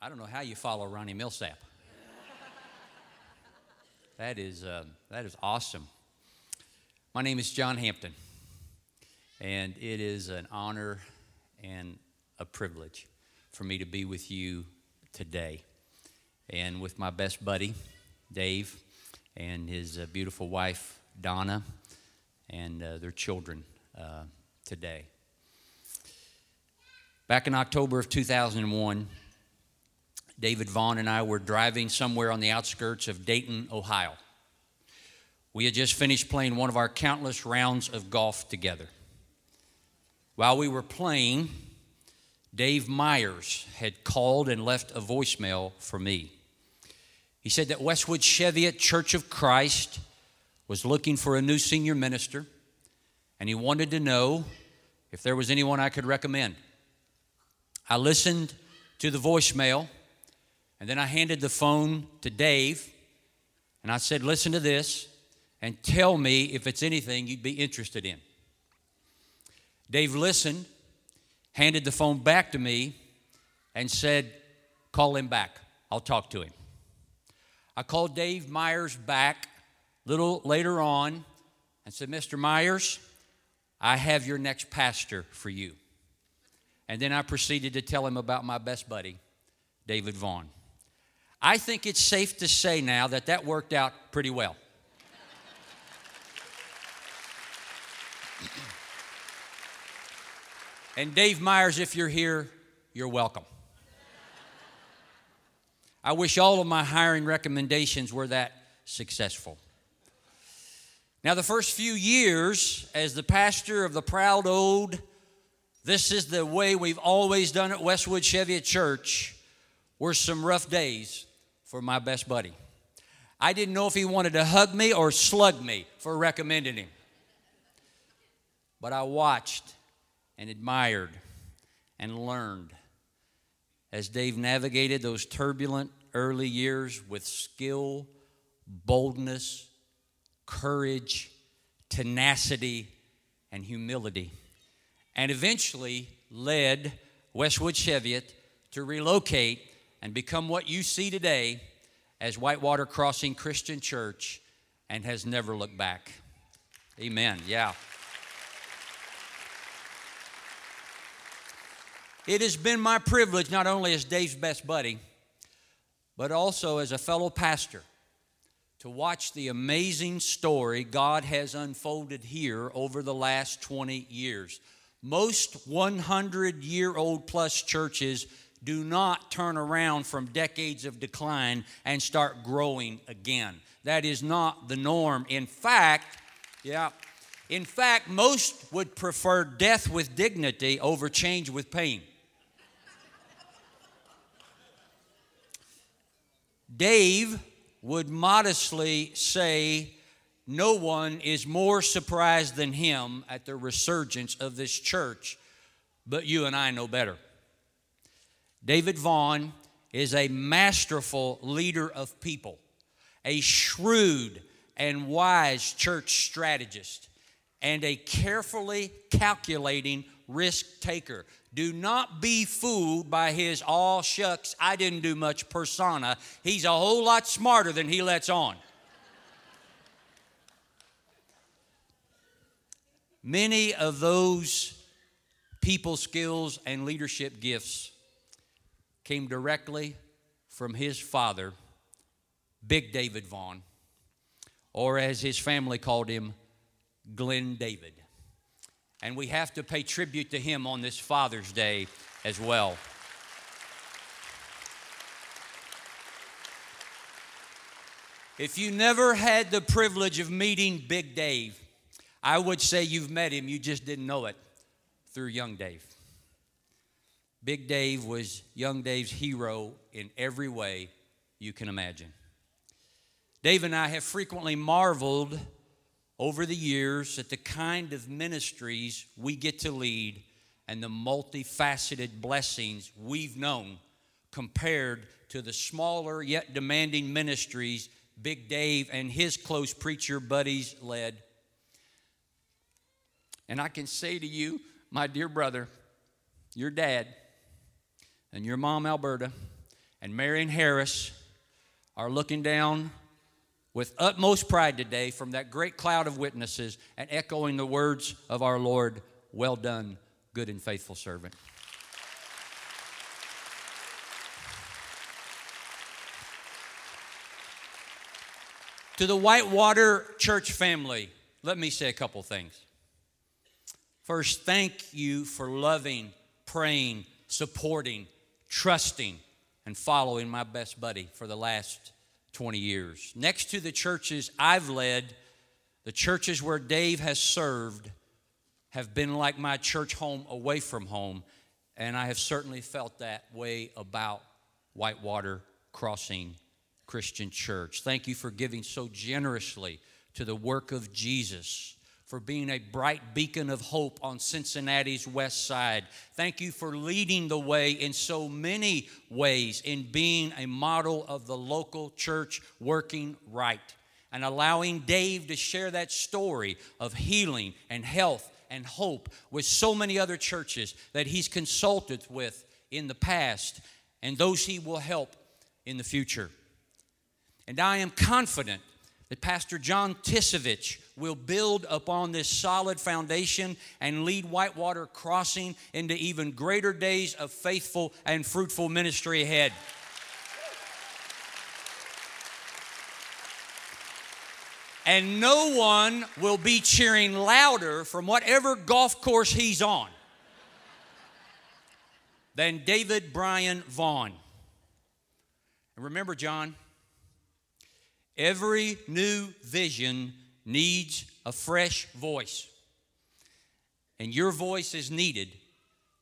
I don't know how you follow Ronnie Millsap. that is uh, that is awesome. My name is John Hampton, and it is an honor and a privilege for me to be with you today, and with my best buddy, Dave, and his uh, beautiful wife, Donna, and uh, their children uh, today. Back in October of 2001, David Vaughn and I were driving somewhere on the outskirts of Dayton, Ohio. We had just finished playing one of our countless rounds of golf together. While we were playing, Dave Myers had called and left a voicemail for me. He said that Westwood Cheviot Church of Christ was looking for a new senior minister, and he wanted to know if there was anyone I could recommend. I listened to the voicemail, and then I handed the phone to Dave, and I said, Listen to this and tell me if it's anything you'd be interested in. Dave listened, handed the phone back to me, and said, Call him back. I'll talk to him. I called Dave Myers back a little later on and said, Mr. Myers, I have your next pastor for you. And then I proceeded to tell him about my best buddy, David Vaughn. I think it's safe to say now that that worked out pretty well. and Dave Myers, if you're here, you're welcome. I wish all of my hiring recommendations were that successful. Now, the first few years as the pastor of the proud old this is the way we've always done at Westwood Cheviot Church. Were some rough days for my best buddy. I didn't know if he wanted to hug me or slug me for recommending him. But I watched and admired and learned as Dave navigated those turbulent early years with skill, boldness, courage, tenacity, and humility and eventually led Westwood Cheviot to relocate and become what you see today as Whitewater Crossing Christian Church and has never looked back. Amen. Yeah. It has been my privilege, not only as Dave's best buddy, but also as a fellow pastor, to watch the amazing story God has unfolded here over the last 20 years. Most 100 year old plus churches do not turn around from decades of decline and start growing again. That is not the norm. In fact, yeah, in fact, most would prefer death with dignity over change with pain. Dave would modestly say no one is more surprised than him at the resurgence of this church, but you and I know better. David Vaughn is a masterful leader of people, a shrewd and wise church strategist, and a carefully calculating risk taker. Do not be fooled by his all shucks, I didn't do much persona. He's a whole lot smarter than he lets on. Many of those people skills and leadership gifts came directly from his father, Big David Vaughn, or as his family called him, Glenn David. And we have to pay tribute to him on this Father's Day as well. If you never had the privilege of meeting Big Dave, I would say you've met him, you just didn't know it through young Dave. Big Dave was young Dave's hero in every way you can imagine. Dave and I have frequently marveled over the years at the kind of ministries we get to lead and the multifaceted blessings we've known compared to the smaller yet demanding ministries Big Dave and his close preacher buddies led and I can say to you, my dear brother, your dad, and your mom, Alberta, and Marion Harris are looking down with utmost pride today from that great cloud of witnesses and echoing the words of our Lord Well done, good and faithful servant. To the Whitewater Church family, let me say a couple things. First, thank you for loving, praying, supporting, trusting, and following my best buddy for the last 20 years. Next to the churches I've led, the churches where Dave has served have been like my church home away from home, and I have certainly felt that way about Whitewater Crossing Christian Church. Thank you for giving so generously to the work of Jesus, for being a bright beacon of hope on Cincinnati's west side. Thank you for leading the way in so many ways in being a model of the local church working right and allowing Dave to share that story of healing and health and hope with so many other churches that he's consulted with in the past and those he will help in the future. And I am confident that Pastor John Tisovich will build upon this solid foundation and lead Whitewater Crossing into even greater days of faithful and fruitful ministry ahead. And no one will be cheering louder from whatever golf course he's on than David Brian Vaughn. And remember, John, Every new vision needs a fresh voice. And your voice is needed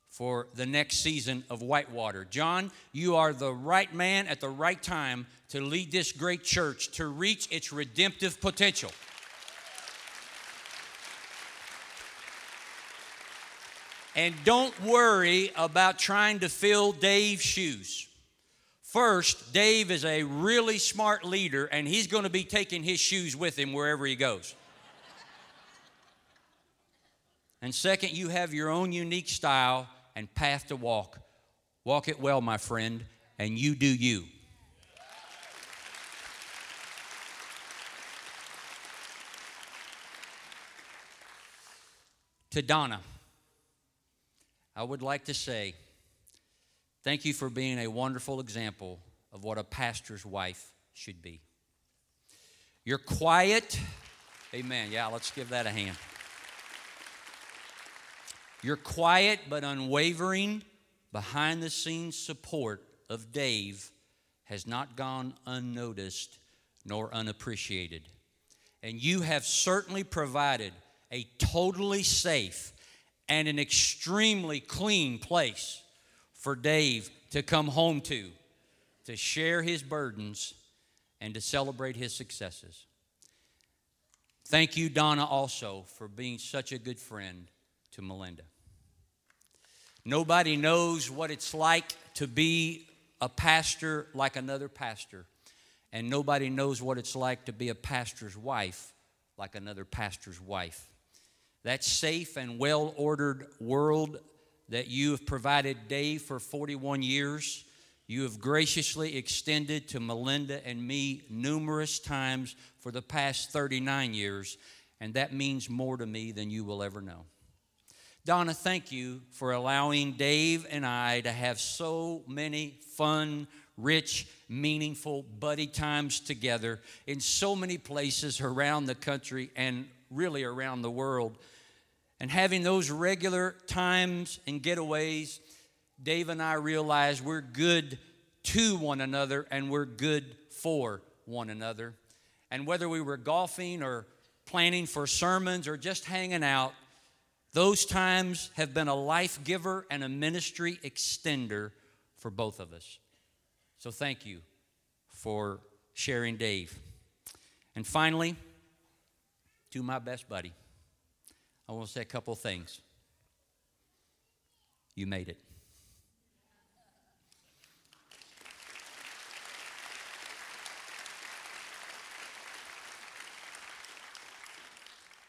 for the next season of Whitewater. John, you are the right man at the right time to lead this great church to reach its redemptive potential. And don't worry about trying to fill Dave's shoes. First, Dave is a really smart leader, and he's going to be taking his shoes with him wherever he goes. And second, you have your own unique style and path to walk. Walk it well, my friend, and you do you. To Donna, I would like to say, Thank you for being a wonderful example of what a pastor's wife should be. You're quiet. Amen. Yeah, let's give that a hand. Your quiet but unwavering, behind the scenes support of Dave has not gone unnoticed nor unappreciated. And you have certainly provided a totally safe and an extremely clean place for Dave to come home to, to share his burdens, and to celebrate his successes. Thank you, Donna, also for being such a good friend to Melinda. Nobody knows what it's like to be a pastor like another pastor, and nobody knows what it's like to be a pastor's wife like another pastor's wife. That safe and well ordered world that you have provided Dave for 41 years. You have graciously extended to Melinda and me numerous times for the past 39 years, and that means more to me than you will ever know. Donna, thank you for allowing Dave and I to have so many fun, rich, meaningful buddy times together in so many places around the country and really around the world. And having those regular times and getaways, Dave and I realize we're good to one another and we're good for one another. And whether we were golfing or planning for sermons or just hanging out, those times have been a life giver and a ministry extender for both of us. So thank you for sharing Dave. And finally, to my best buddy. I want to say a couple things. You made it.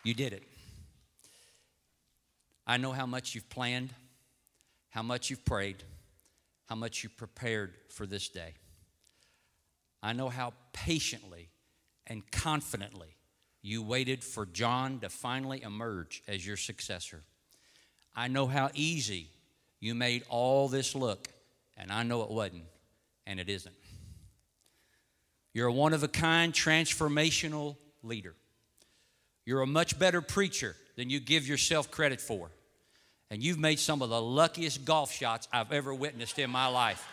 You did it. I know how much you've planned, how much you've prayed, how much you prepared for this day. I know how patiently and confidently you waited for John to finally emerge as your successor. I know how easy you made all this look, and I know it wasn't, and it isn't. You're a one of a kind, transformational leader. You're a much better preacher than you give yourself credit for. And you've made some of the luckiest golf shots I've ever witnessed in my life.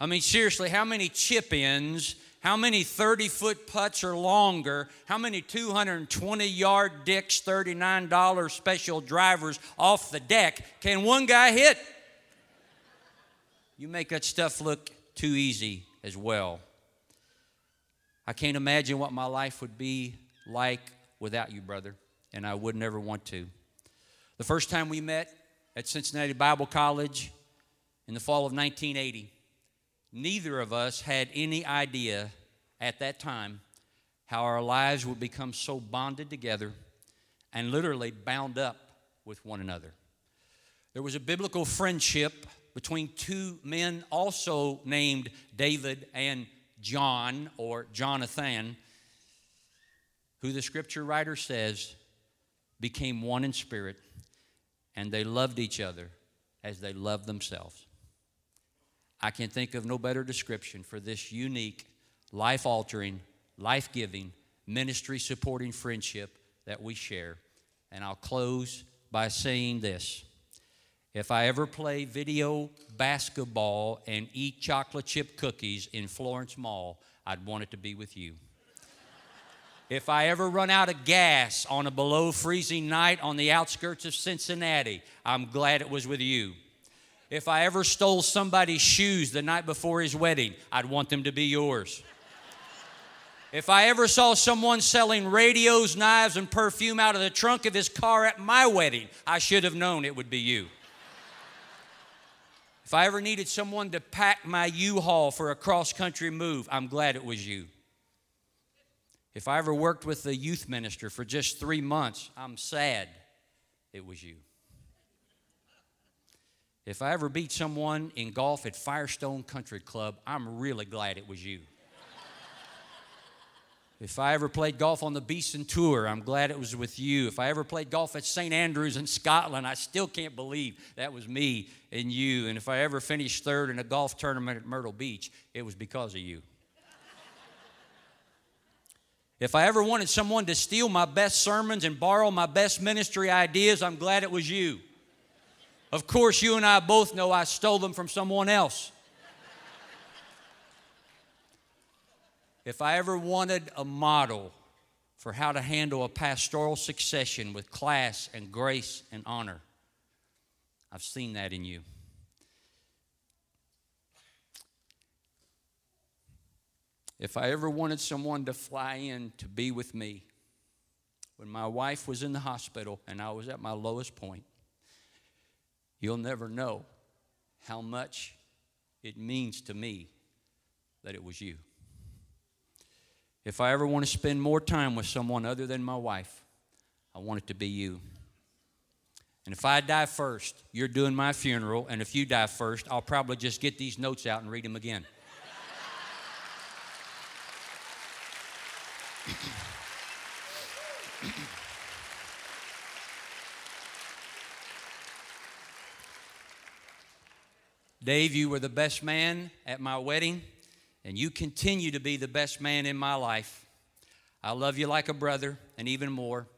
I mean, seriously, how many chip ins, how many 30 foot putts or longer, how many 220 yard Dick's, $39 special drivers off the deck can one guy hit? You make that stuff look too easy as well. I can't imagine what my life would be like without you, brother, and I would never want to. The first time we met at Cincinnati Bible College in the fall of 1980, neither of us had any idea at that time how our lives would become so bonded together and literally bound up with one another. There was a biblical friendship between two men also named David and John or Jonathan, who the scripture writer says became one in spirit, and they loved each other as they loved themselves. I can think of no better description for this unique, life altering, life giving, ministry supporting friendship that we share. And I'll close by saying this. If I ever play video basketball and eat chocolate chip cookies in Florence Mall, I'd want it to be with you. if I ever run out of gas on a below freezing night on the outskirts of Cincinnati, I'm glad it was with you. If I ever stole somebody's shoes the night before his wedding, I'd want them to be yours. If I ever saw someone selling radios, knives, and perfume out of the trunk of his car at my wedding, I should have known it would be you. If I ever needed someone to pack my U Haul for a cross country move, I'm glad it was you. If I ever worked with the youth minister for just three months, I'm sad it was you. If I ever beat someone in golf at Firestone Country Club, I'm really glad it was you. if I ever played golf on the Beeson Tour, I'm glad it was with you. If I ever played golf at St. Andrews in Scotland, I still can't believe that was me and you. And if I ever finished third in a golf tournament at Myrtle Beach, it was because of you. If I ever wanted someone to steal my best sermons and borrow my best ministry ideas, I'm glad it was you. Of course, you and I both know I stole them from someone else. if I ever wanted a model for how to handle a pastoral succession with class and grace and honor, I've seen that in you. If I ever wanted someone to fly in to be with me when my wife was in the hospital and I was at my lowest point, You'll never know how much it means to me that it was you. If I ever want to spend more time with someone other than my wife, I want it to be you. And if I die first, you're doing my funeral. And if you die first, I'll probably just get these notes out and read them again. Dave, you were the best man at my wedding, and you continue to be the best man in my life. I love you like a brother, and even more.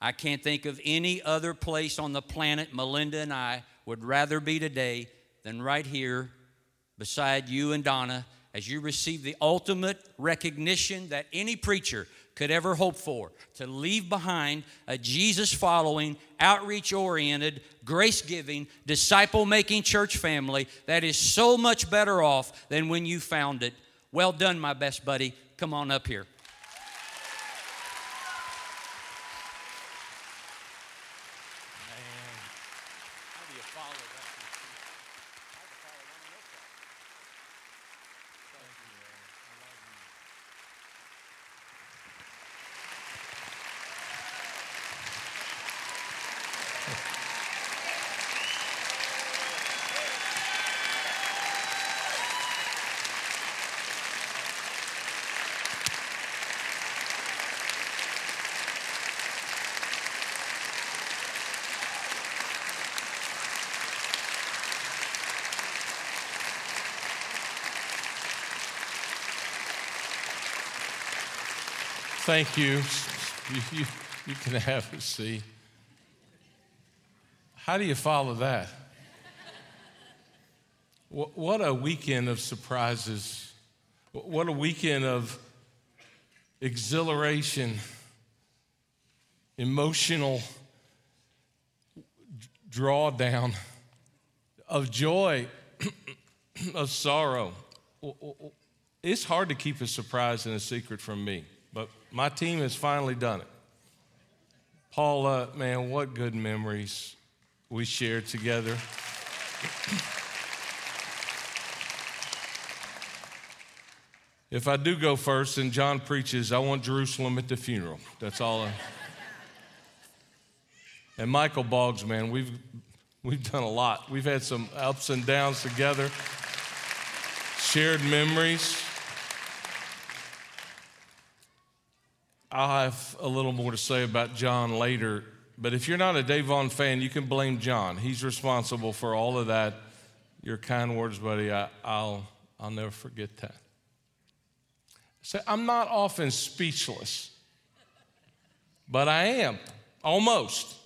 I can't think of any other place on the planet Melinda and I would rather be today than right here beside you and Donna as you receive the ultimate recognition that any preacher could ever hope for to leave behind a Jesus following, outreach oriented, grace giving, disciple making church family that is so much better off than when you found it. Well done, my best buddy. Come on up here. Thank you. You, you. you can have a seat. How do you follow that? What a weekend of surprises. What a weekend of exhilaration, emotional drawdown, of joy, of sorrow. It's hard to keep a surprise and a secret from me, my team has finally done it. Paula, uh, man, what good memories we shared together. If I do go first and John preaches, I want Jerusalem at the funeral. That's all. I... and Michael Boggs, man, we've we've done a lot. We've had some ups and downs together, shared memories. I'll have a little more to say about John later, but if you're not a Vaughn fan, you can blame John. He's responsible for all of that. Your kind words, buddy, I, I'll, I'll never forget that. So I'm not often speechless, but I am, almost.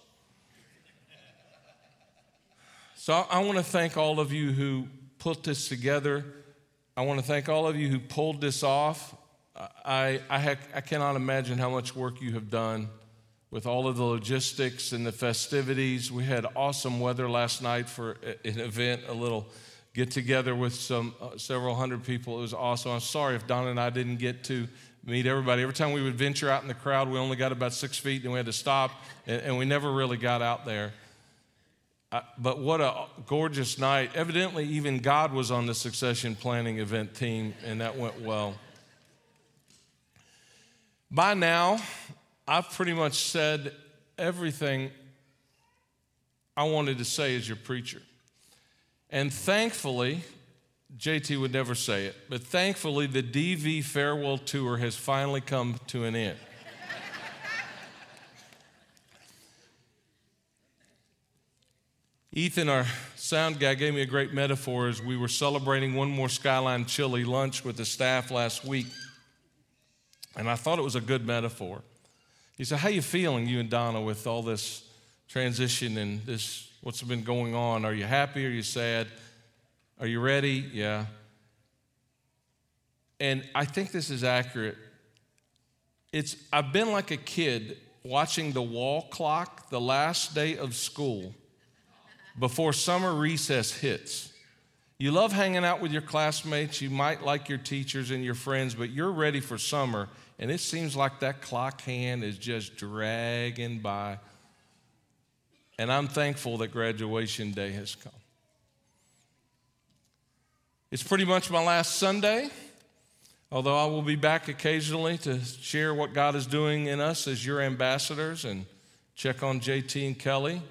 So I want to thank all of you who put this together. I want to thank all of you who pulled this off. I, I, ha- I cannot imagine how much work you have done with all of the logistics and the festivities. We had awesome weather last night for an event, a little get together with some uh, several hundred people. It was awesome. I'm sorry if Don and I didn't get to meet everybody. Every time we would venture out in the crowd, we only got about six feet and we had to stop, and, and we never really got out there. Uh, but what a gorgeous night. Evidently, even God was on the succession planning event team, and that went well. By now, I've pretty much said everything I wanted to say as your preacher. And thankfully, JT would never say it, but thankfully, the DV farewell tour has finally come to an end. Ethan, our sound guy, gave me a great metaphor as we were celebrating one more Skyline Chili lunch with the staff last week. And I thought it was a good metaphor. He said, How you feeling, you and Donna, with all this transition and this what's been going on. Are you happy? Are you sad? Are you ready? Yeah. And I think this is accurate. It's I've been like a kid watching the wall clock the last day of school before summer recess hits. You love hanging out with your classmates, you might like your teachers and your friends, but you're ready for summer, and it seems like that clock hand is just dragging by. And I'm thankful that graduation day has come. It's pretty much my last Sunday, although I will be back occasionally to share what God is doing in us as your ambassadors and check on JT and Kelly.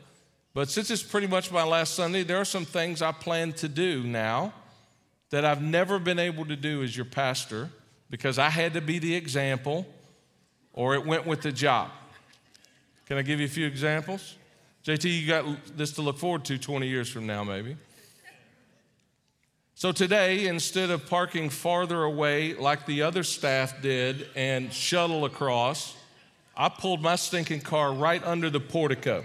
But since it's pretty much my last Sunday, there are some things I plan to do now that I've never been able to do as your pastor because I had to be the example or it went with the job. Can I give you a few examples? JT, you got this to look forward to 20 years from now, maybe. So today, instead of parking farther away like the other staff did and shuttle across, I pulled my stinking car right under the portico.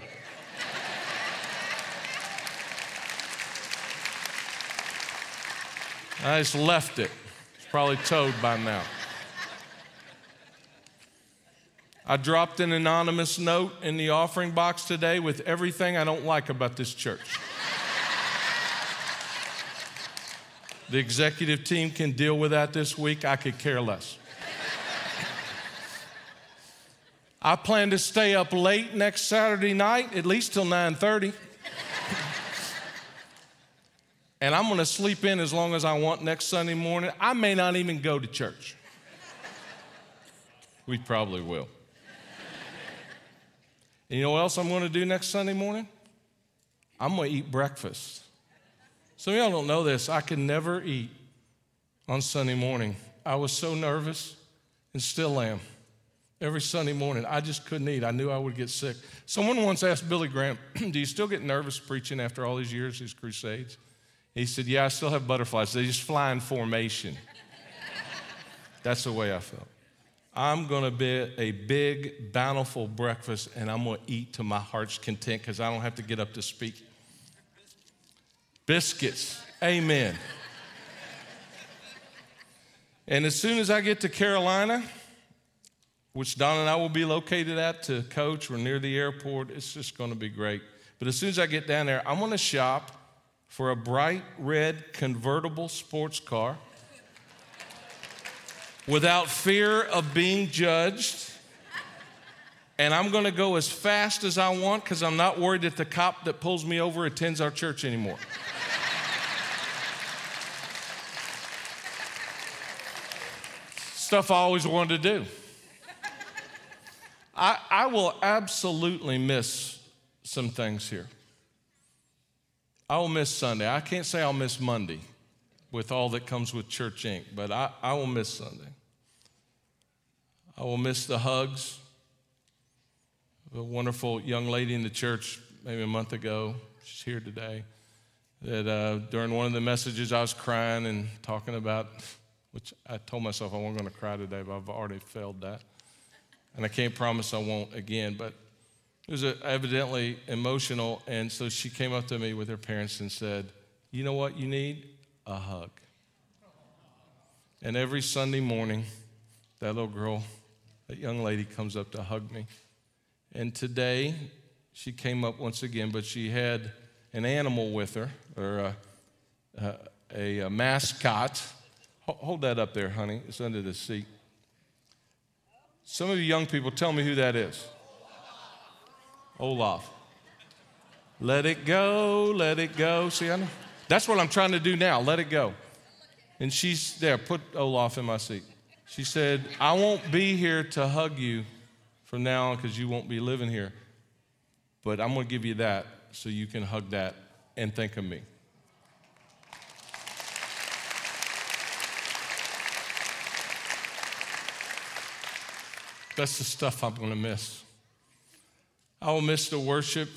I just left it. Probably towed by now. I dropped an anonymous note in the offering box today with everything I don't like about this church. the executive team can deal with that this week. I could care less. I plan to stay up late next Saturday night, at least till 9:30. And I'm going to sleep in as long as I want next Sunday morning. I may not even go to church. We probably will. And you know what else I'm going to do next Sunday morning? I'm going to eat breakfast. Some of y'all don't know this. I could never eat on Sunday morning. I was so nervous and still am. Every Sunday morning, I just couldn't eat. I knew I would get sick. Someone once asked Billy Graham, Do you still get nervous preaching after all these years, these crusades? He said, Yeah, I still have butterflies. They just fly in formation. That's the way I felt. I'm going to be a big, bountiful breakfast, and I'm going to eat to my heart's content because I don't have to get up to speak. Biscuits. Amen. and as soon as I get to Carolina, which Don and I will be located at to coach, we're near the airport, it's just going to be great. But as soon as I get down there, I'm going to shop for a bright red convertible sports car without fear of being judged. And I'm going to go as fast as I want because I'm not worried that the cop that pulls me over attends our church anymore. Stuff I always wanted to do. I, I will absolutely miss some things here. I will miss Sunday. I can't say I'll miss Monday with all that comes with Church Inc., but I, I will miss Sunday. I will miss the hugs. A wonderful young lady in the church, maybe a month ago, she's here today, that uh, during one of the messages I was crying and talking about, which I told myself I wasn't going to cry today, but I've already failed that. And I can't promise I won't again, but it was evidently emotional. And so she came up to me with her parents and said, You know what you need? A hug. And every Sunday morning, that little girl, that young lady comes up to hug me. And today, she came up once again, but she had an animal with her, or a, a, a mascot. Hold that up there, honey. It's under the seat. Some of you young people, tell me who that is. Olaf. Let it go, let it go. See, I know. That's what I'm trying to do now. Let it go. And she's there, put Olaf in my seat. She said, I won't be here to hug you from now on because you won't be living here. But I'm going to give you that so you can hug that and think of me. That's the stuff I'm going to miss. I will miss the worship.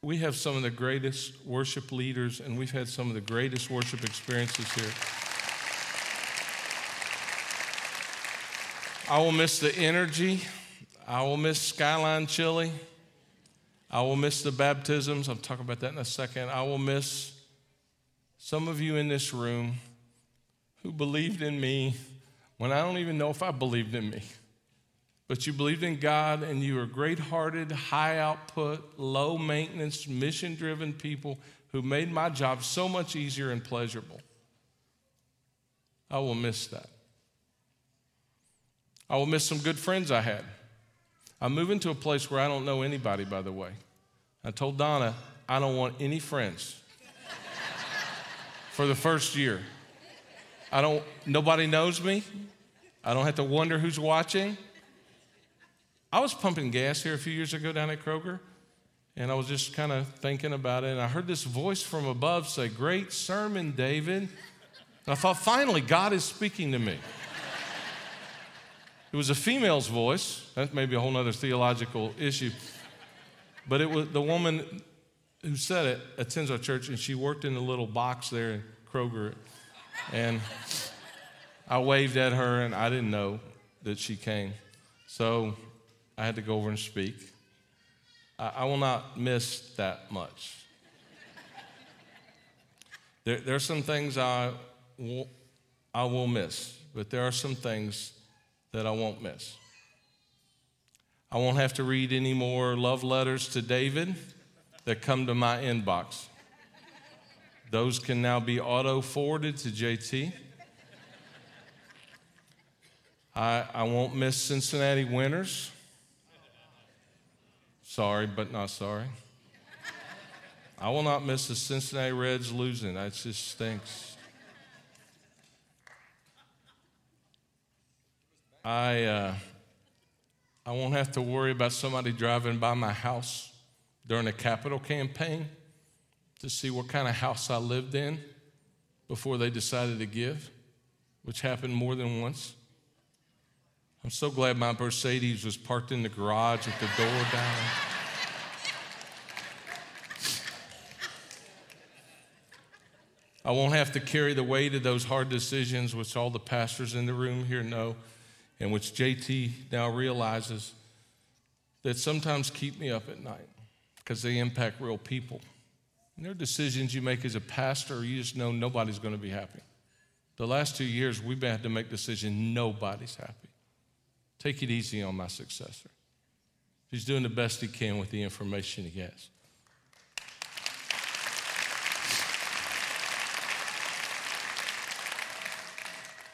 We have some of the greatest worship leaders, and we've had some of the greatest worship experiences here. I will miss the energy. I will miss Skyline Chili. I will miss the baptisms. I'll talk about that in a second. I will miss some of you in this room who believed in me when I don't even know if I believed in me but you believed in God and you were great hearted, high output, low maintenance, mission driven people who made my job so much easier and pleasurable. I will miss that. I will miss some good friends I had. I'm moving to a place where I don't know anybody, by the way. I told Donna, I don't want any friends for the first year. I don't, nobody knows me. I don't have to wonder who's watching. I was pumping gas here a few years ago down at Kroger, and I was just kind of thinking about it, and I heard this voice from above say, Great sermon, David. And I thought, finally, God is speaking to me. It was a female's voice. That may be a whole other theological issue. But it was the woman who said it attends our church, and she worked in the little box there in Kroger. And I waved at her, and I didn't know that she came. So I had to go over and speak. I, I will not miss that much. there, there are some things I will, I will miss, but there are some things that I won't miss. I won't have to read any more love letters to David that come to my inbox. Those can now be auto forwarded to JT. I, I won't miss Cincinnati Winners. Sorry, but not sorry. I will not miss the Cincinnati Reds losing. That just stinks. I, uh, I won't have to worry about somebody driving by my house during a capital campaign to see what kind of house I lived in before they decided to give, which happened more than once. I'm so glad my Mercedes was parked in the garage with the door down. I won't have to carry the weight of those hard decisions, which all the pastors in the room here know. and which JT now realizes that sometimes keep me up at night because they impact real people. And there are decisions you make as a pastor, you just know nobody's going to be happy. The last two years, we've had to make decisions, nobody's happy. Take it easy on my successor. He's doing the best he can with the information he has.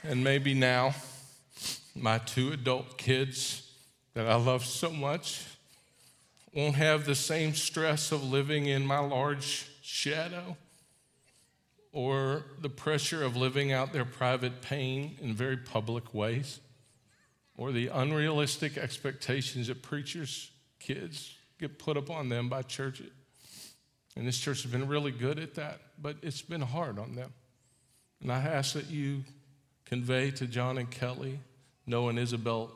And maybe now, my two adult kids that I love so much won't have the same stress of living in my large shadow or the pressure of living out their private pain in very public ways or the unrealistic expectations that preachers' kids get put upon them by churches. And this church has been really good at that, but it's been hard on them. And I ask that you convey to John and Kelly, Noah and Isabel,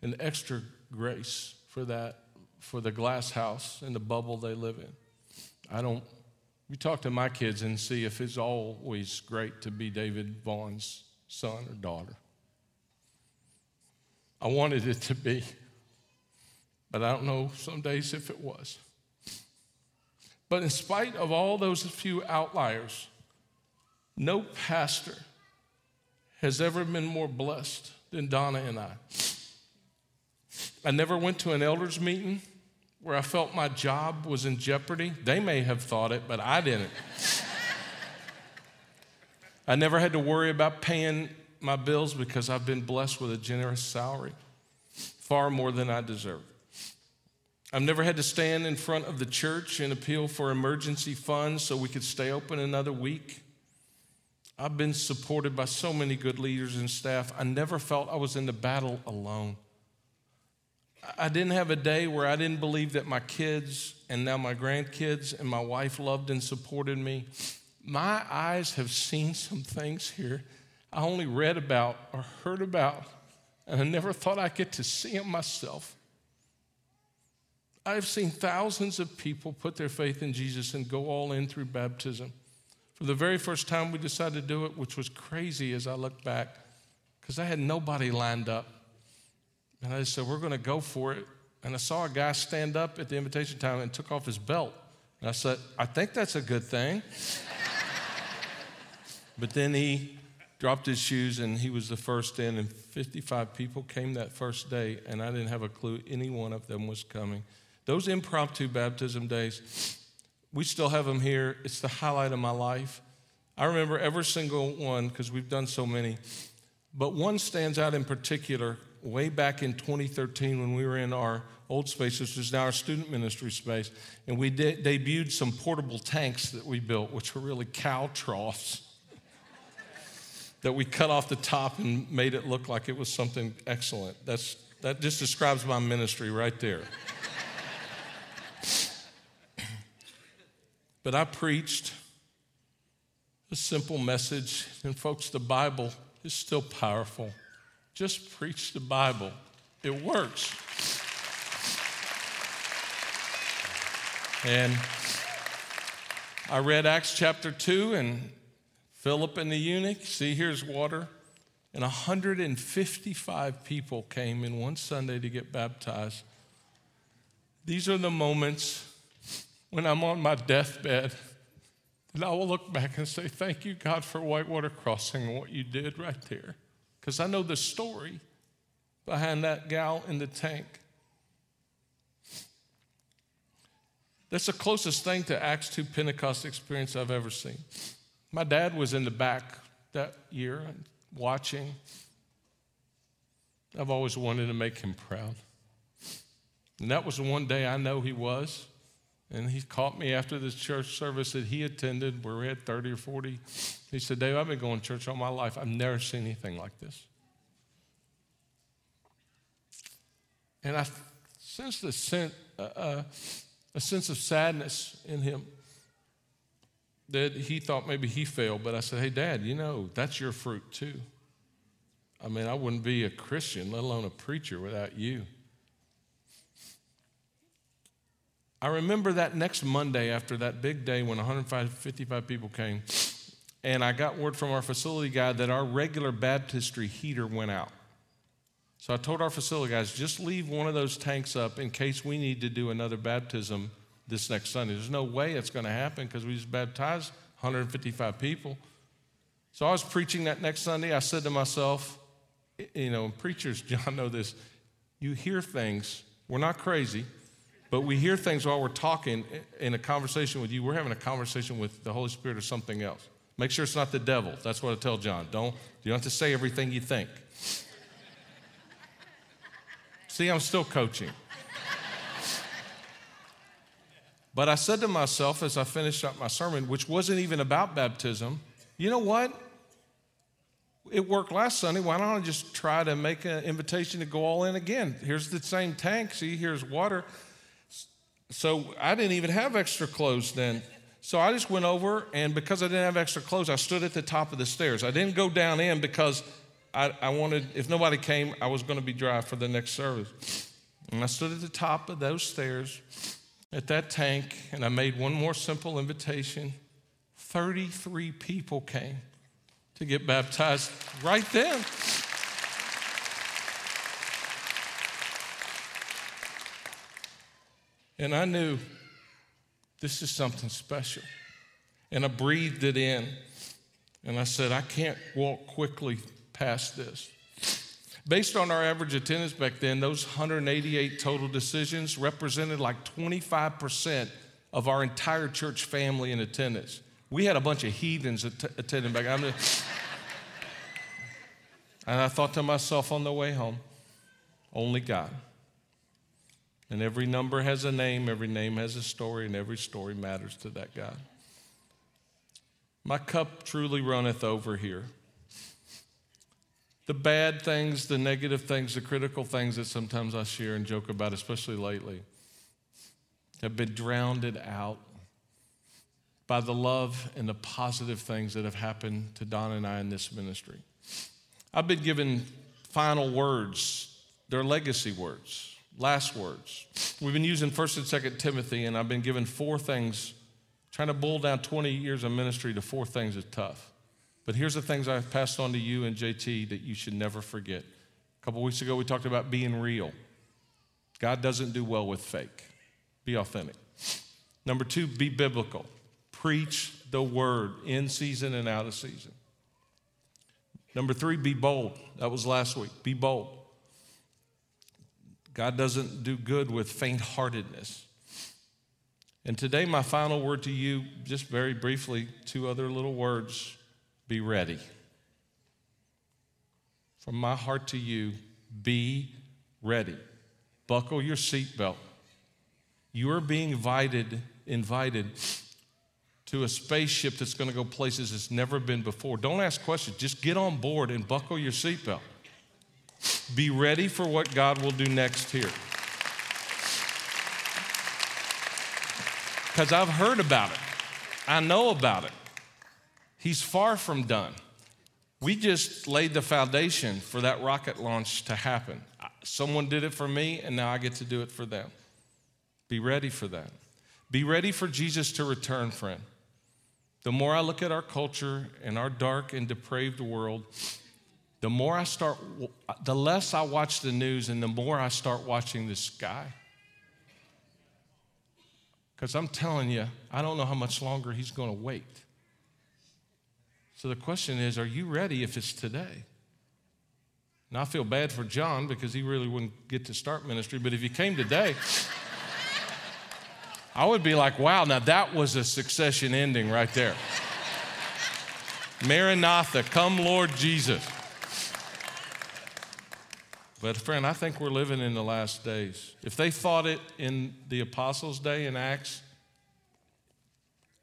an extra grace for that, for the glass house and the bubble they live in. I don't, you talk to my kids and see if it's always great to be David Vaughn's son or daughter. I wanted it to be, but I don't know some days if it was. But in spite of all those few outliers, no pastor has ever been more blessed than Donna and I. I never went to an elders meeting where I felt my job was in jeopardy. They may have thought it, but I didn't. I never had to worry about paying my bills because I've been blessed with a generous salary, far more than I deserve. I've never had to stand in front of the church and appeal for emergency funds so we could stay open another week. I've been supported by so many good leaders and staff. I never felt I was in the battle alone. I didn't have a day where I didn't believe that my kids and now my grandkids and my wife loved and supported me. My eyes have seen some things here I only read about or heard about, and I never thought I'd get to see them myself. I've seen thousands of people put their faith in Jesus and go all in through baptism. For the very first time we decided to do it, which was crazy as I look back, because I had nobody lined up. And I said, We're going to go for it. And I saw a guy stand up at the invitation time and took off his belt. And I said, I think that's a good thing. but then he dropped his shoes and he was the first in, and 55 people came that first day, and I didn't have a clue any one of them was coming. Those impromptu baptism days, we still have them here. It's the highlight of my life. I remember every single one because we've done so many. But one stands out in particular way back in 2013 when we were in our old space, which is now our student ministry space, and we de- debuted some portable tanks that we built, which were really cow troughs that we cut off the top and made it look like it was something excellent. That's, that just describes my ministry right there. But I preached a simple message, and folks, the Bible is still powerful. Just preach the Bible, it works. And I read Acts chapter 2, and Philip and the eunuch, see, here's water. And 155 people came in one Sunday to get baptized. These are the moments when I'm on my deathbed, and I will look back and say, Thank you, God, for Whitewater Crossing and what you did right there. Because I know the story behind that gal in the tank. That's the closest thing to Acts 2 Pentecost experience I've ever seen. My dad was in the back that year watching. I've always wanted to make him proud. And that was the one day I know he was. And he caught me after this church service that he attended, where we had 30 or 40. He said, Dave, I've been going to church all my life. I've never seen anything like this. And I sensed a sense, uh, uh, a sense of sadness in him that he thought maybe he failed. But I said, Hey, Dad, you know, that's your fruit too. I mean, I wouldn't be a Christian, let alone a preacher, without you. I remember that next Monday after that big day when 155 people came, and I got word from our facility guy that our regular baptistry heater went out. So I told our facility guys, just leave one of those tanks up in case we need to do another baptism this next Sunday. There's no way it's going to happen because we just baptized 155 people. So I was preaching that next Sunday. I said to myself, you know, preachers, John, know this. You hear things. We're not crazy, but we hear things while we're talking in a conversation with you. We're having a conversation with the Holy Spirit or something else. Make sure it's not the devil. That's what I tell John. Don't you don't have to say everything you think. See, I'm still coaching. But I said to myself as I finished up my sermon, which wasn't even about baptism, you know what? It worked last Sunday. Why don't I just try to make an invitation to go all in again? Here's the same tank. See, here's water. So I didn't even have extra clothes then. So I just went over, and because I didn't have extra clothes, I stood at the top of the stairs. I didn't go down in because I, I wanted, if nobody came, I was going to be dry for the next service. And I stood at the top of those stairs at that tank and I made one more simple invitation. 33 people came to get baptized right then. And I knew this is something special. And I breathed it in. And I said, I can't walk quickly past this. Based on our average attendance back then, those 188 total decisions represented like 25% of our entire church family in attendance. We had a bunch of heathens att- attending back. then. and I thought to myself on the way home, only God. And every number has a name, every name has a story, and every story matters to that God. My cup truly runneth over here the bad things, the negative things, the critical things that sometimes I share and joke about, especially lately, have been drowned out by the love and the positive things that have happened to Don and I in this ministry. I've been given final words, they're legacy words, last words. We've been using 1st and 2nd Timothy, and I've been given four things. Trying to boil down 20 years of ministry to four things is tough. But here's the things I've passed on to you and JT that you should never forget. A couple weeks ago, we talked about being real. God doesn't do well with fake. Be authentic. Number two, be biblical. Preach the word in season and out of season. Number three, be bold. That was last week. Be bold. God doesn't do good with faint heartedness. And today, my final word to you, just very briefly, two other little words be ready. From my heart to you, be ready. Buckle your seatbelt. You are being invited, invited to a spaceship that's going to go places it's never been before. Don't ask questions. Just get on board and buckle your seatbelt. Be ready for what God will do next here. Because I've heard about it, I know about it. He's far from done. We just laid the foundation for that rocket launch to happen. Someone did it for me, and now I get to do it for them. Be ready for that. Be ready for Jesus to return, friend. The more I look at our culture and our dark and depraved world, the more I start, the less I watch the news and the more I start watching the sky. Because I'm telling you, I don't know how much longer he's going to wait. So the question is are you ready if it's today? And I feel bad for John because he really wouldn't get to start ministry, but if he came today, I would be like, wow, now that was a succession ending right there. Maranatha, come Lord Jesus. But friend, I think we're living in the last days. If they thought it in the apostles' day in Acts,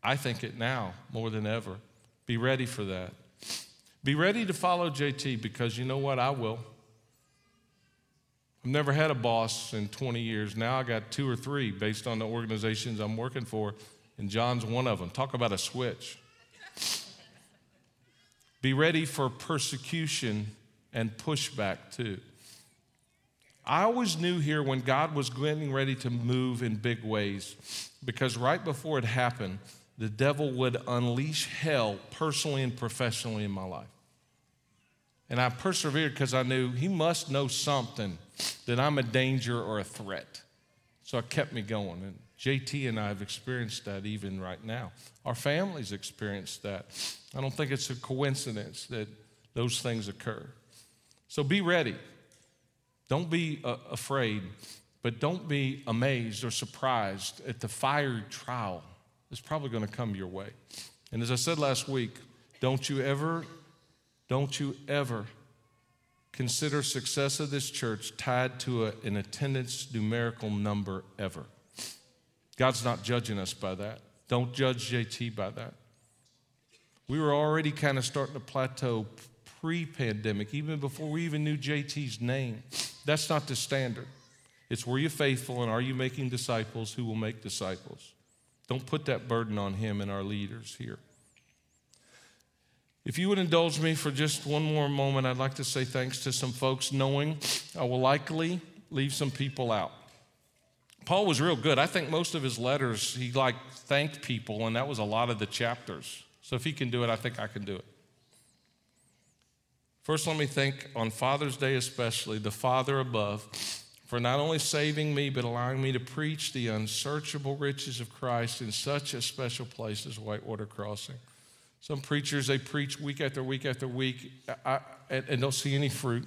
I think it now more than ever. Be ready for that. Be ready to follow JT because you know what? I will. I've never had a boss in 20 years. Now I got two or three based on the organizations I'm working for, and John's one of them. Talk about a switch. Be ready for persecution and pushback too. I always knew here when God was getting ready to move in big ways because right before it happened, the devil would unleash hell personally and professionally in my life. And I persevered because I knew he must know something that I'm a danger or a threat. So it kept me going. And JT and I have experienced that even right now. Our families experienced that. I don't think it's a coincidence that those things occur. So be ready. Don't be uh, afraid, but don't be amazed or surprised at the fiery trial that's probably going to come your way. And as I said last week, don't you ever don't you ever consider success of this church tied to a, an attendance numerical number ever. God's not judging us by that. Don't judge JT by that. We were already kind of starting to plateau pre pandemic, even before we even knew JT's name. That's not the standard. It's were you faithful and are you making disciples who will make disciples? Don't put that burden on him and our leaders here. If you would indulge me for just one more moment, I'd like to say thanks to some folks, knowing I will likely leave some people out. Paul was real good. I think most of his letters, he like thanked people, and that was a lot of the chapters. So if he can do it, I think I can do it. First, let me thank on Father's Day especially the Father above for not only saving me, but allowing me to preach the unsearchable riches of Christ in such a special place as Whitewater Crossing. Some preachers, they preach week after week after week I, and, and don't see any fruit.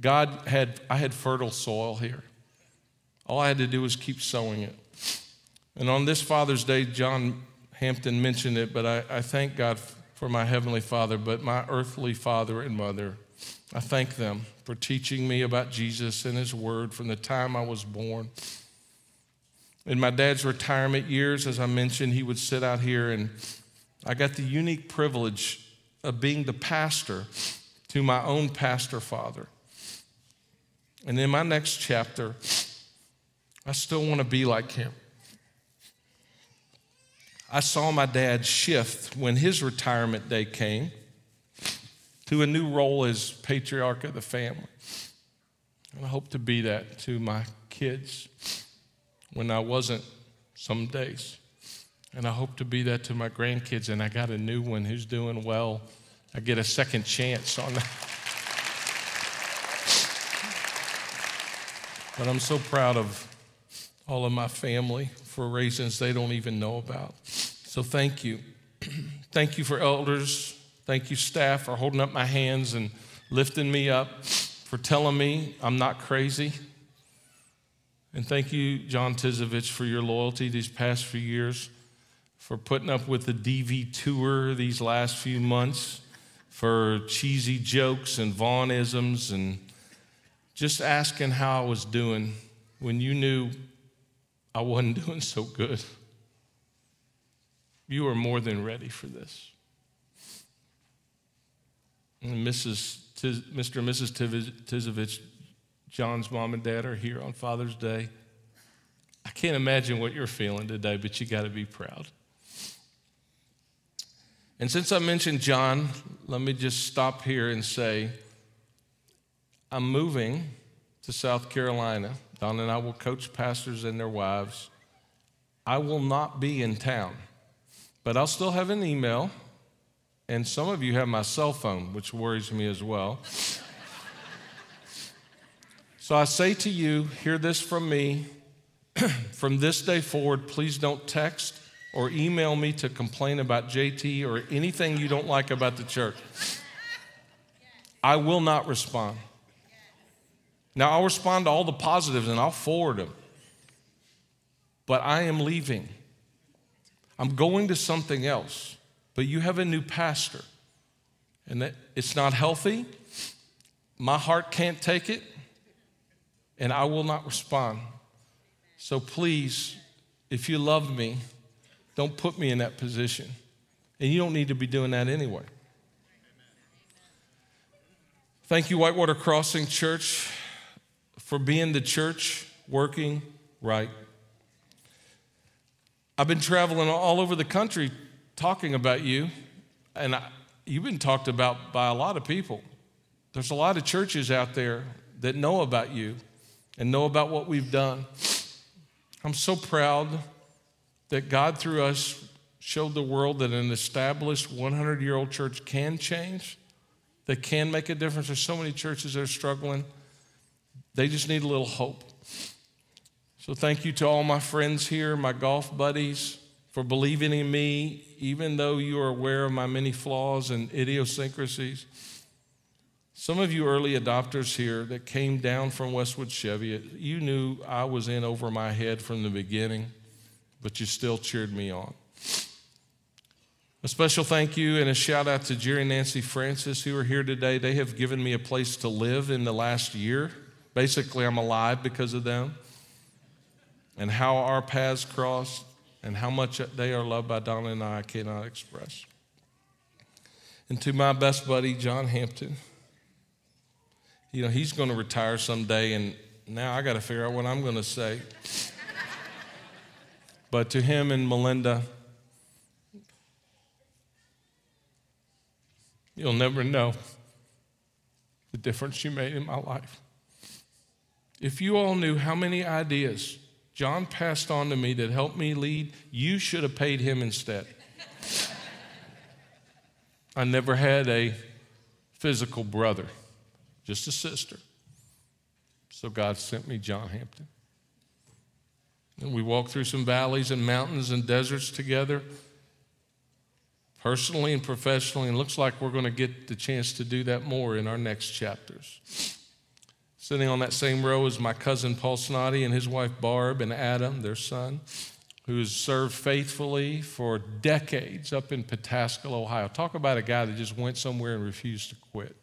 God had, I had fertile soil here. All I had to do was keep sowing it. And on this Father's Day, John Hampton mentioned it, but I, I thank God for my Heavenly Father, but my earthly father and mother, I thank them for teaching me about Jesus and His Word from the time I was born. In my dad's retirement years, as I mentioned, he would sit out here and I got the unique privilege of being the pastor to my own pastor father. And in my next chapter, I still want to be like him. I saw my dad shift when his retirement day came to a new role as patriarch of the family. And I hope to be that to my kids when I wasn't some days. And I hope to be that to my grandkids. And I got a new one who's doing well. I get a second chance on that. But I'm so proud of all of my family for reasons they don't even know about. So thank you. thank you for elders. Thank you, staff, for holding up my hands and lifting me up, for telling me I'm not crazy. And thank you, John Tizovich, for your loyalty these past few years for putting up with the DV tour these last few months, for cheesy jokes and Vaughnisms, and just asking how I was doing when you knew I wasn't doing so good. You are more than ready for this. Mrs. Tiz, Mr. and Mrs. Tizovich, John's mom and dad are here on Father's Day. I can't imagine what you're feeling today, but you got to be proud. And since I mentioned John, let me just stop here and say I'm moving to South Carolina. Don and I will coach pastors and their wives. I will not be in town, but I'll still have an email. And some of you have my cell phone, which worries me as well. so I say to you, hear this from me. from this day forward, please don't text or email me to complain about JT or anything you don't like about the church. I will not respond. Now, I'll respond to all the positives and I'll forward them. But I am leaving. I'm going to something else. But you have a new pastor. And that it's not healthy. My heart can't take it. And I will not respond. So please, if you love me, don't put me in that position. And you don't need to be doing that anyway. Thank you, Whitewater Crossing Church, for being the church working right. I've been traveling all over the country talking about you, and I, you've been talked about by a lot of people. There's a lot of churches out there that know about you and know about what we've done. I'm so proud that God, through us, showed the world that an established 100 year old church can change that can make a difference. There's so many churches that are struggling. They just need a little hope. So, thank you to all my friends here, my golf buddies, for believing in me, even though you are aware of my many flaws and idiosyncrasies. Some of you early adopters here that came down from Westwood Cheviot, you knew I was in over my head from the beginning, but you still cheered me on. A special thank you and a shout out to Jerry and Nancy Francis who are here today. They have given me a place to live in the last year. Basically, I'm alive because of them. And how our paths crossed and how much they are loved by Donna and I, I cannot express. And to my best buddy, John Hampton you know, he's going to retire someday, and now I got to figure out what I'm going to say. but to him and Melinda, you'll never know the difference you made in my life. If you all knew how many ideas John passed on to me that helped me lead, you should have paid him instead. I never had a physical brother just a sister. So God sent me John Hampton. And we walked through some valleys and mountains and deserts together, personally and professionally, and looks like we're going to get the chance to do that more in our next chapters. Sitting on that same row is my cousin Paul Snoddy and his wife Barb and Adam, their son, who has served faithfully for decades up in Pataskala, Ohio. Talk about a guy that just went somewhere and refused to quit.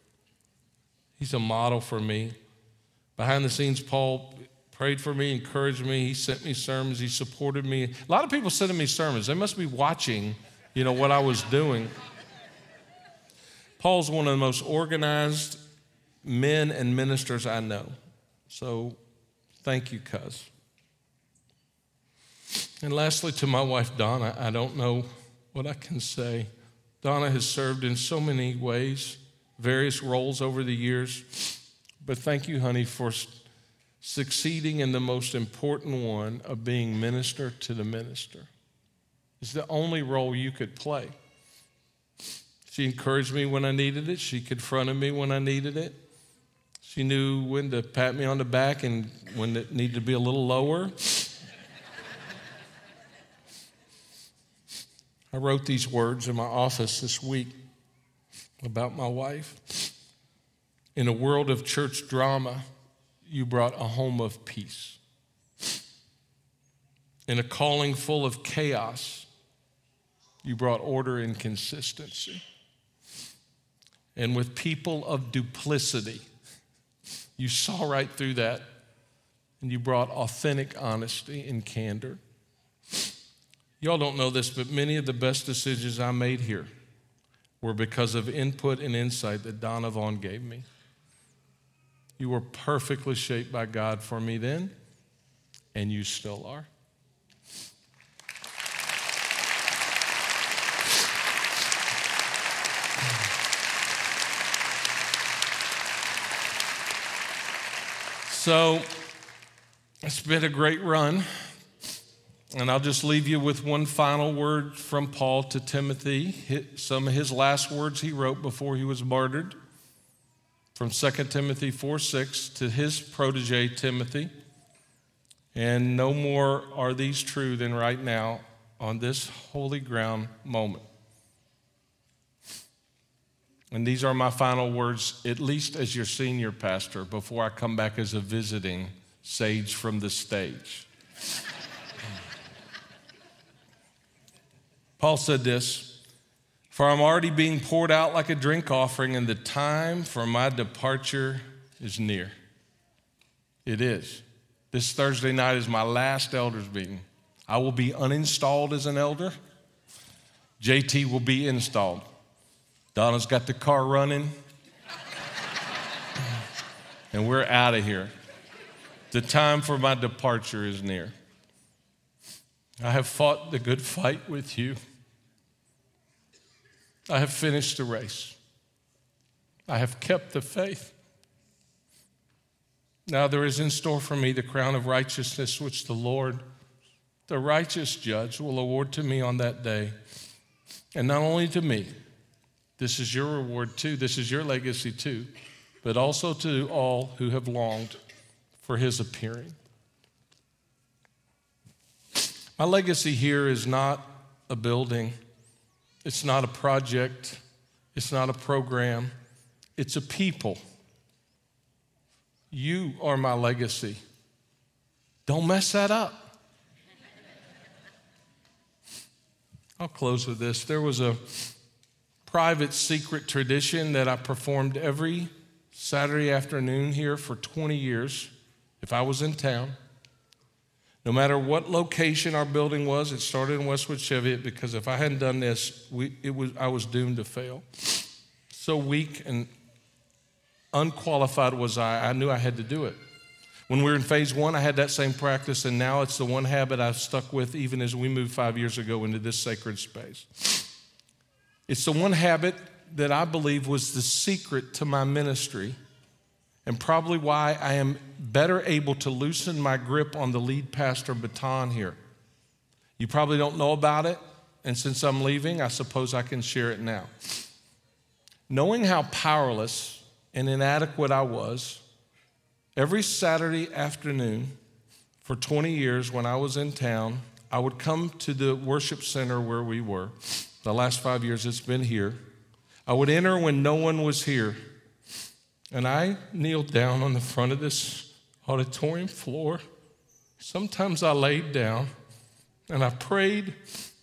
He's a model for me. Behind the scenes, Paul prayed for me, encouraged me. He sent me sermons. He supported me. A lot of people sending me sermons. They must be watching, you know, what I was doing. Paul's one of the most organized men and ministers I know. So thank you, cuz. And lastly, to my wife, Donna, I don't know what I can say. Donna has served in so many ways various roles over the years. But thank you, honey, for succeeding in the most important one of being minister to the minister. It's the only role you could play. She encouraged me when I needed it. She confronted me when I needed it. She knew when to pat me on the back and when it needed to be a little lower. I wrote these words in my office this week about my wife. In a world of church drama, you brought a home of peace. In a calling full of chaos, you brought order and consistency. And with people of duplicity, you saw right through that and you brought authentic honesty and candor. Y'all don't know this, but many of the best decisions I made here were because of input and insight that Donna Vaughn gave me. You were perfectly shaped by God for me then, and you still are. So, it's been a great run. And I'll just leave you with one final word from Paul to Timothy, some of his last words he wrote before he was martyred from 2 Timothy 4 6 to his protege Timothy. And no more are these true than right now on this holy ground moment. And these are my final words, at least as your senior pastor, before I come back as a visiting sage from the stage. Paul said this For I'm already being poured out like a drink offering, and the time for my departure is near. It is. This Thursday night is my last elders meeting. I will be uninstalled as an elder. JT will be installed. Donna's got the car running. and we're out of here. The time for my departure is near. I have fought the good fight with you. I have finished the race. I have kept the faith. Now there is in store for me the crown of righteousness, which the Lord, the righteous judge, will award to me on that day. And not only to me, This is your reward too. This is your legacy too. But also to all who have longed for his appearing. My legacy here is not a building, it's not a project, it's not a program, it's a people. You are my legacy. Don't mess that up. I'll close with this. There was a private secret tradition that I performed every Saturday afternoon here for 20 years if I was in town. No matter what location our building was, it started in Westwood Cheviot because if I hadn't done this, we, it was, I was doomed to fail. So weak and unqualified was I, I knew I had to do it. When we were in phase one, I had that same practice, and now it's the one habit I've stuck with even as we moved five years ago into this sacred space. It's the one habit that I believe was the secret to my ministry and probably why I am better able to loosen my grip on the lead pastor baton here. You probably don't know about it, and since I'm leaving, I suppose I can share it now. Knowing how powerless and inadequate I was, every Saturday afternoon for 20 years when I was in town, I would come to the worship center where we were. The last five years it's been here. I would enter when no one was here and I kneeled down on the front of this auditorium floor. Sometimes I laid down and I prayed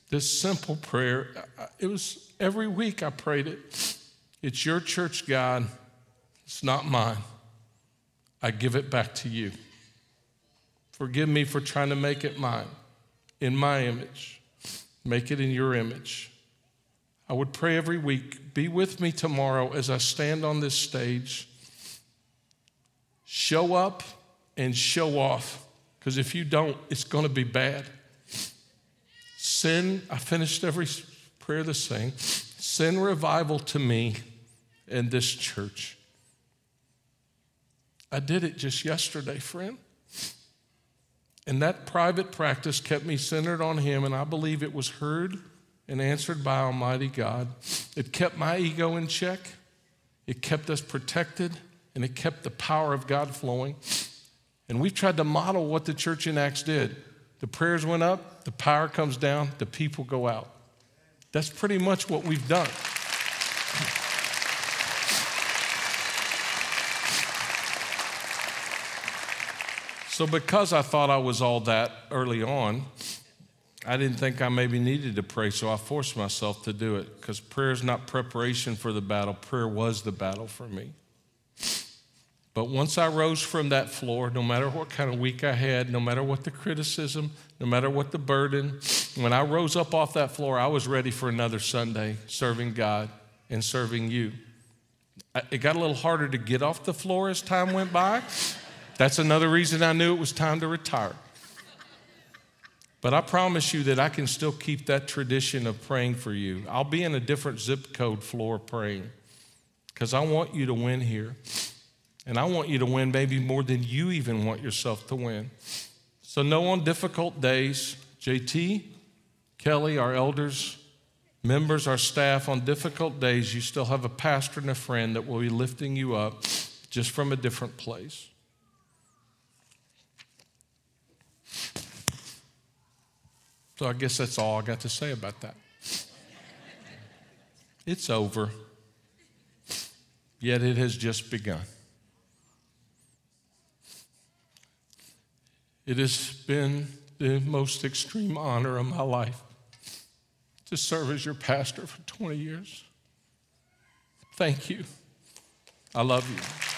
this simple prayer. It was every week I prayed it. It's your church, God. It's not mine. I give it back to you. Forgive me for trying to make it mine, in my image. Make it in your image. I would pray every week. Be with me tomorrow as I stand on this stage Show up and show off, because if you don't, it's going to be bad. Send, I finished every prayer the same. Send revival to me and this church. I did it just yesterday, friend. And that private practice kept me centered on Him, and I believe it was heard and answered by Almighty God. It kept my ego in check, it kept us protected, and it kept the power of God flowing. And we've tried to model what the church in Acts did. The prayers went up, the power comes down, the people go out. That's pretty much what we've done. So, because I thought I was all that early on, I didn't think I maybe needed to pray, so I forced myself to do it because prayer is not preparation for the battle, prayer was the battle for me. But once I rose from that floor, no matter what kind of week I had, no matter what the criticism, no matter what the burden, when I rose up off that floor, I was ready for another Sunday serving God and serving you. It got a little harder to get off the floor as time went by. That's another reason I knew it was time to retire. But I promise you that I can still keep that tradition of praying for you. I'll be in a different zip code floor praying because I want you to win here. And I want you to win maybe more than you even want yourself to win. So, know on difficult days, JT, Kelly, our elders, members, our staff, on difficult days, you still have a pastor and a friend that will be lifting you up just from a different place. So, I guess that's all I got to say about that. It's over, yet it has just begun. It has been the most extreme honor of my life to serve as your pastor for 20 years. Thank you. I love you.